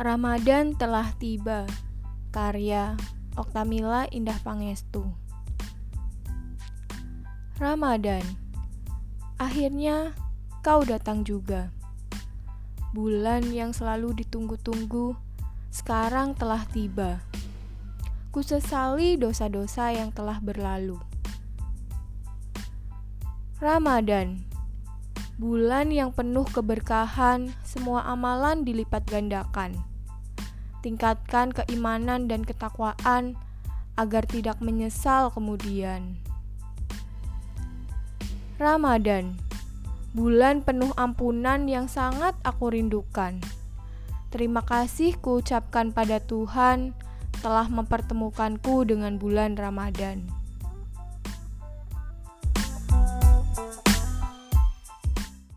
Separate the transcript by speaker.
Speaker 1: Ramadan telah tiba. Karya Oktamila Indah Pangestu. Ramadan. Akhirnya kau datang juga. Bulan yang selalu ditunggu-tunggu sekarang telah tiba. Kusesali dosa-dosa yang telah berlalu. Ramadan bulan yang penuh keberkahan, semua amalan dilipat gandakan. Tingkatkan keimanan dan ketakwaan agar tidak menyesal kemudian. Ramadan, bulan penuh ampunan yang sangat aku rindukan. Terima kasih kuucapkan pada Tuhan telah mempertemukanku dengan bulan Ramadan.